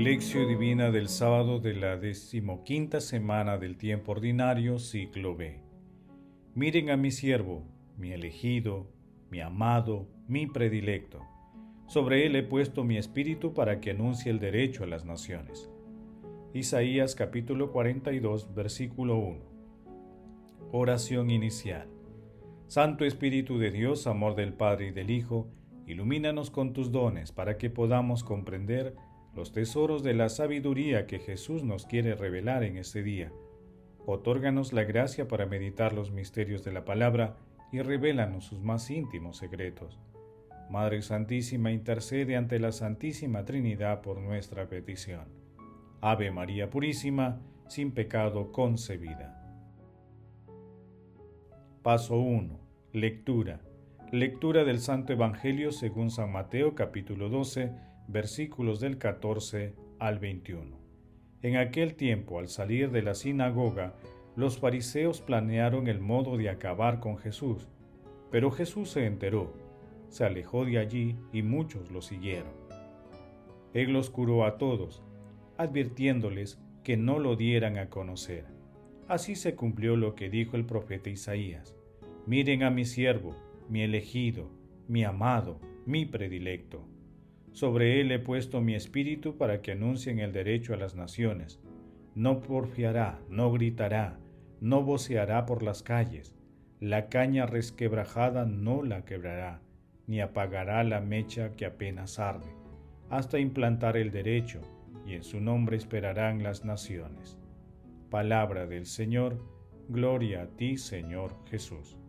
Lección Divina del sábado de la decimoquinta semana del tiempo ordinario, ciclo B. Miren a mi siervo, mi elegido, mi amado, mi predilecto. Sobre él he puesto mi espíritu para que anuncie el derecho a las naciones. Isaías capítulo 42, versículo 1. Oración inicial. Santo Espíritu de Dios, amor del Padre y del Hijo, ilumínanos con tus dones para que podamos comprender los tesoros de la sabiduría que Jesús nos quiere revelar en este día. Otórganos la gracia para meditar los misterios de la palabra y revélanos sus más íntimos secretos. Madre Santísima, intercede ante la Santísima Trinidad por nuestra petición. Ave María Purísima, sin pecado concebida. Paso 1. Lectura. Lectura del Santo Evangelio según San Mateo capítulo 12 versículos del 14 al 21. En aquel tiempo, al salir de la sinagoga, los fariseos planearon el modo de acabar con Jesús, pero Jesús se enteró, se alejó de allí y muchos lo siguieron. Él los curó a todos, advirtiéndoles que no lo dieran a conocer. Así se cumplió lo que dijo el profeta Isaías. Miren a mi siervo, mi elegido, mi amado, mi predilecto sobre él he puesto mi espíritu para que anuncien el derecho a las naciones. No porfiará, no gritará, no voceará por las calles. La caña resquebrajada no la quebrará, ni apagará la mecha que apenas arde, hasta implantar el derecho, y en su nombre esperarán las naciones. Palabra del Señor, gloria a ti, Señor Jesús.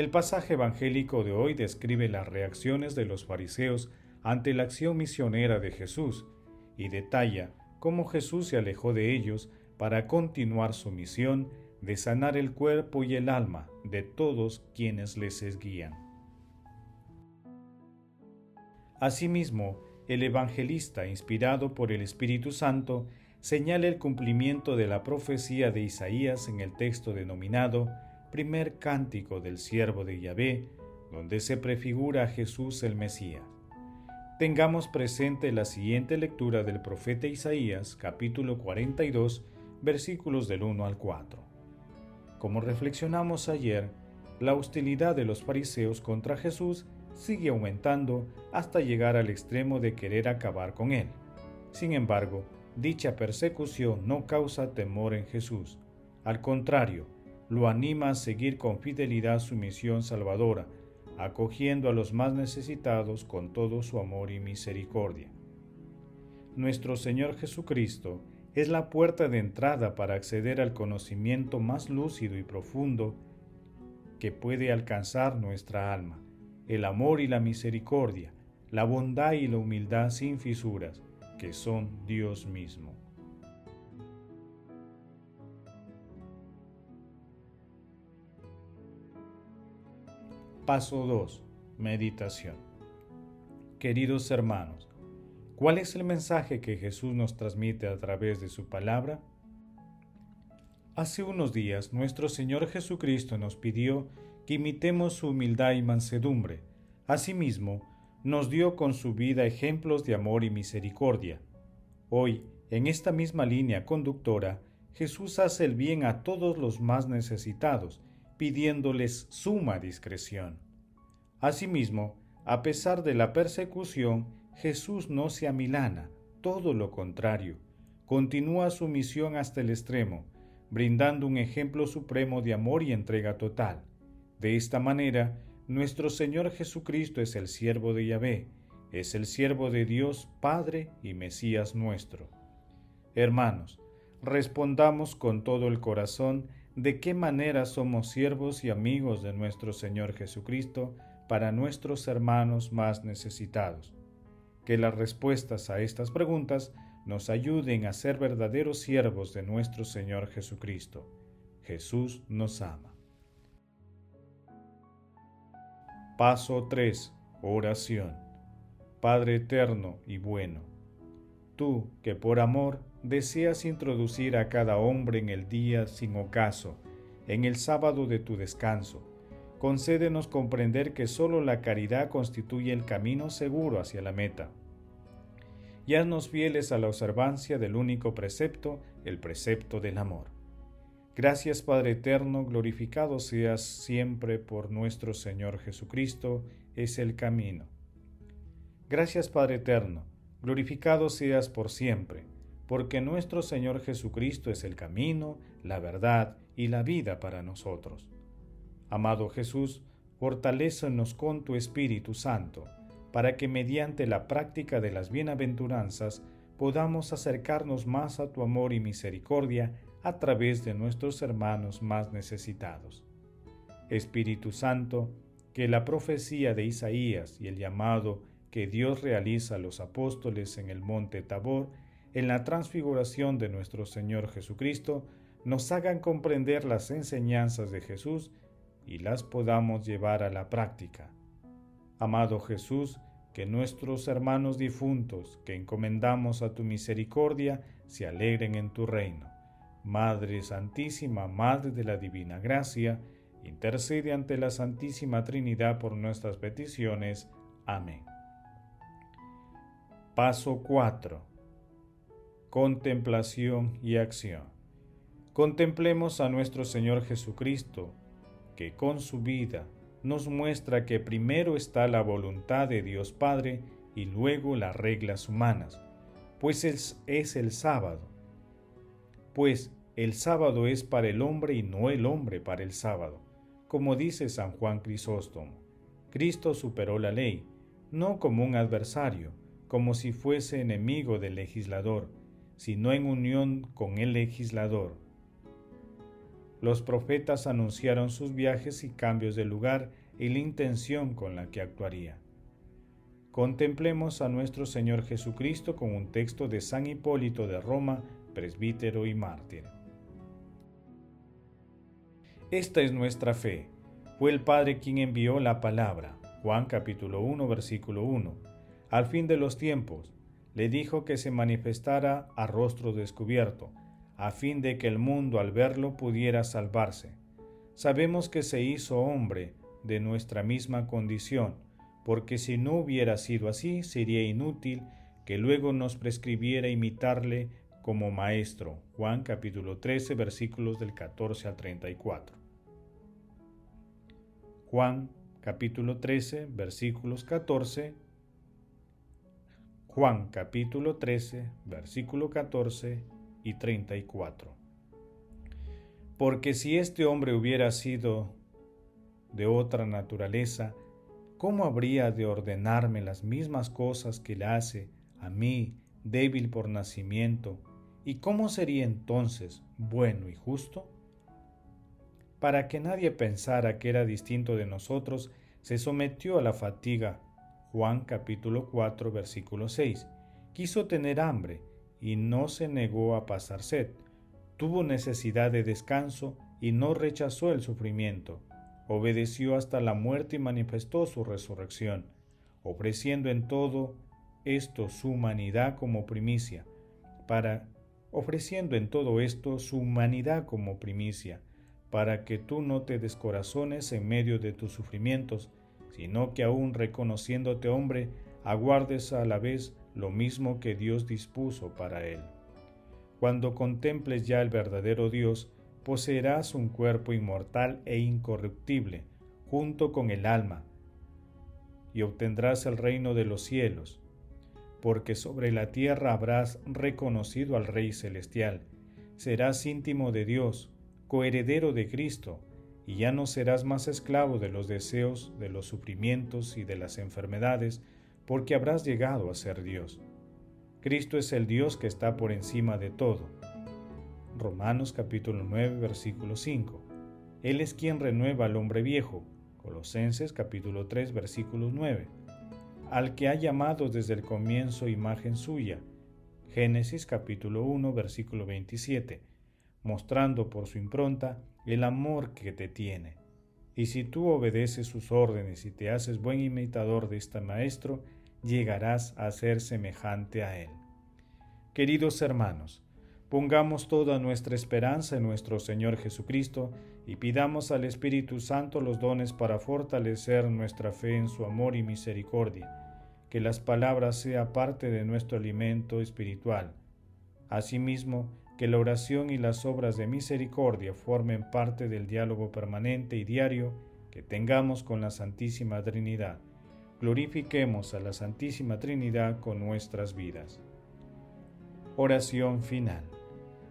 El pasaje evangélico de hoy describe las reacciones de los fariseos ante la acción misionera de Jesús y detalla cómo Jesús se alejó de ellos para continuar su misión de sanar el cuerpo y el alma de todos quienes les guían. Asimismo, el evangelista, inspirado por el Espíritu Santo, señala el cumplimiento de la profecía de Isaías en el texto denominado primer cántico del siervo de Yahvé, donde se prefigura a Jesús el Mesías. Tengamos presente la siguiente lectura del profeta Isaías, capítulo 42, versículos del 1 al 4. Como reflexionamos ayer, la hostilidad de los fariseos contra Jesús sigue aumentando hasta llegar al extremo de querer acabar con él. Sin embargo, dicha persecución no causa temor en Jesús. Al contrario, lo anima a seguir con fidelidad su misión salvadora, acogiendo a los más necesitados con todo su amor y misericordia. Nuestro Señor Jesucristo es la puerta de entrada para acceder al conocimiento más lúcido y profundo que puede alcanzar nuestra alma, el amor y la misericordia, la bondad y la humildad sin fisuras, que son Dios mismo. Paso 2. Meditación. Queridos hermanos, ¿cuál es el mensaje que Jesús nos transmite a través de su palabra? Hace unos días nuestro Señor Jesucristo nos pidió que imitemos su humildad y mansedumbre. Asimismo, nos dio con su vida ejemplos de amor y misericordia. Hoy, en esta misma línea conductora, Jesús hace el bien a todos los más necesitados pidiéndoles suma discreción. Asimismo, a pesar de la persecución, Jesús no se amilana, todo lo contrario, continúa su misión hasta el extremo, brindando un ejemplo supremo de amor y entrega total. De esta manera, nuestro Señor Jesucristo es el siervo de Yahvé, es el siervo de Dios Padre y Mesías nuestro. Hermanos, respondamos con todo el corazón de qué manera somos siervos y amigos de nuestro Señor Jesucristo para nuestros hermanos más necesitados. Que las respuestas a estas preguntas nos ayuden a ser verdaderos siervos de nuestro Señor Jesucristo. Jesús nos ama. Paso 3. Oración. Padre eterno y bueno, tú que por amor deseas introducir a cada hombre en el día sin ocaso, en el sábado de tu descanso. Concédenos comprender que sólo la caridad constituye el camino seguro hacia la meta. y haznos fieles a la observancia del único precepto, el precepto del amor. Gracias Padre Eterno, glorificado seas siempre por nuestro Señor Jesucristo, es el camino. Gracias Padre Eterno, glorificado seas por siempre, porque nuestro Señor Jesucristo es el camino, la verdad y la vida para nosotros. Amado Jesús, fortalécenos con tu Espíritu Santo, para que mediante la práctica de las bienaventuranzas podamos acercarnos más a tu amor y misericordia a través de nuestros hermanos más necesitados. Espíritu Santo, que la profecía de Isaías y el llamado que Dios realiza a los apóstoles en el monte Tabor, en la transfiguración de nuestro Señor Jesucristo, nos hagan comprender las enseñanzas de Jesús y las podamos llevar a la práctica. Amado Jesús, que nuestros hermanos difuntos que encomendamos a tu misericordia se alegren en tu reino. Madre Santísima, Madre de la Divina Gracia, intercede ante la Santísima Trinidad por nuestras peticiones. Amén. Paso 4. Contemplación y acción. Contemplemos a nuestro Señor Jesucristo, que con su vida nos muestra que primero está la voluntad de Dios Padre y luego las reglas humanas, pues es, es el sábado pues el sábado es para el hombre y no el hombre para el sábado. Como dice San Juan Crisóstomo, Cristo superó la ley, no como un adversario, como si fuese enemigo del legislador, sino en unión con el legislador. Los profetas anunciaron sus viajes y cambios de lugar y la intención con la que actuaría. Contemplemos a nuestro Señor Jesucristo con un texto de San Hipólito de Roma presbítero y mártir. Esta es nuestra fe. Fue el Padre quien envió la palabra. Juan capítulo 1 versículo 1. Al fin de los tiempos, le dijo que se manifestara a rostro descubierto, a fin de que el mundo al verlo pudiera salvarse. Sabemos que se hizo hombre de nuestra misma condición, porque si no hubiera sido así, sería inútil que luego nos prescribiera imitarle como maestro. Juan capítulo 13 versículos del 14 al 34. Juan capítulo 13 versículos 14. Juan capítulo 13 versículo 14 y 34. Porque si este hombre hubiera sido de otra naturaleza, ¿cómo habría de ordenarme las mismas cosas que le hace a mí, débil por nacimiento, ¿Y cómo sería entonces bueno y justo? Para que nadie pensara que era distinto de nosotros, se sometió a la fatiga. Juan capítulo 4 versículo 6. Quiso tener hambre y no se negó a pasar sed. Tuvo necesidad de descanso y no rechazó el sufrimiento. Obedeció hasta la muerte y manifestó su resurrección, ofreciendo en todo esto su humanidad como primicia, para ofreciendo en todo esto su humanidad como primicia, para que tú no te descorazones en medio de tus sufrimientos, sino que aún reconociéndote hombre, aguardes a la vez lo mismo que Dios dispuso para él. Cuando contemples ya el verdadero Dios, poseerás un cuerpo inmortal e incorruptible, junto con el alma, y obtendrás el reino de los cielos, porque sobre la tierra habrás reconocido al Rey Celestial, serás íntimo de Dios, coheredero de Cristo, y ya no serás más esclavo de los deseos, de los sufrimientos y de las enfermedades, porque habrás llegado a ser Dios. Cristo es el Dios que está por encima de todo. Romanos capítulo 9 versículo 5. Él es quien renueva al hombre viejo. Colosenses capítulo 3 versículo 9 al que ha llamado desde el comienzo imagen suya. Génesis capítulo 1 versículo 27, mostrando por su impronta el amor que te tiene. Y si tú obedeces sus órdenes y te haces buen imitador de este Maestro, llegarás a ser semejante a Él. Queridos hermanos, pongamos toda nuestra esperanza en nuestro Señor Jesucristo y pidamos al Espíritu Santo los dones para fortalecer nuestra fe en su amor y misericordia que las palabras sea parte de nuestro alimento espiritual. Asimismo, que la oración y las obras de misericordia formen parte del diálogo permanente y diario que tengamos con la Santísima Trinidad. Glorifiquemos a la Santísima Trinidad con nuestras vidas. Oración final.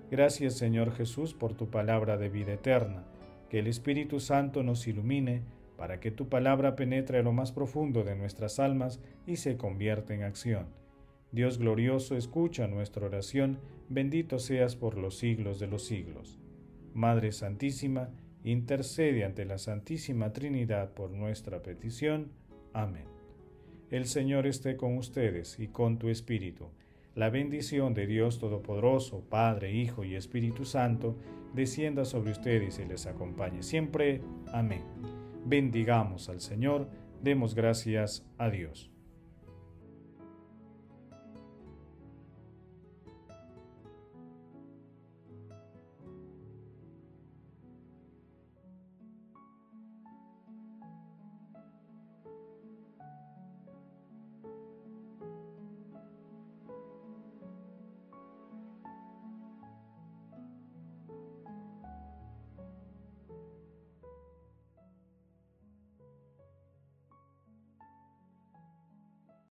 Gracias Señor Jesús por tu palabra de vida eterna. Que el Espíritu Santo nos ilumine para que tu palabra penetre lo más profundo de nuestras almas y se convierta en acción. Dios glorioso, escucha nuestra oración, bendito seas por los siglos de los siglos. Madre Santísima, intercede ante la Santísima Trinidad por nuestra petición. Amén. El Señor esté con ustedes y con tu Espíritu. La bendición de Dios Todopoderoso, Padre, Hijo y Espíritu Santo, descienda sobre ustedes y les acompañe siempre. Amén bendigamos al Señor, demos gracias a Dios.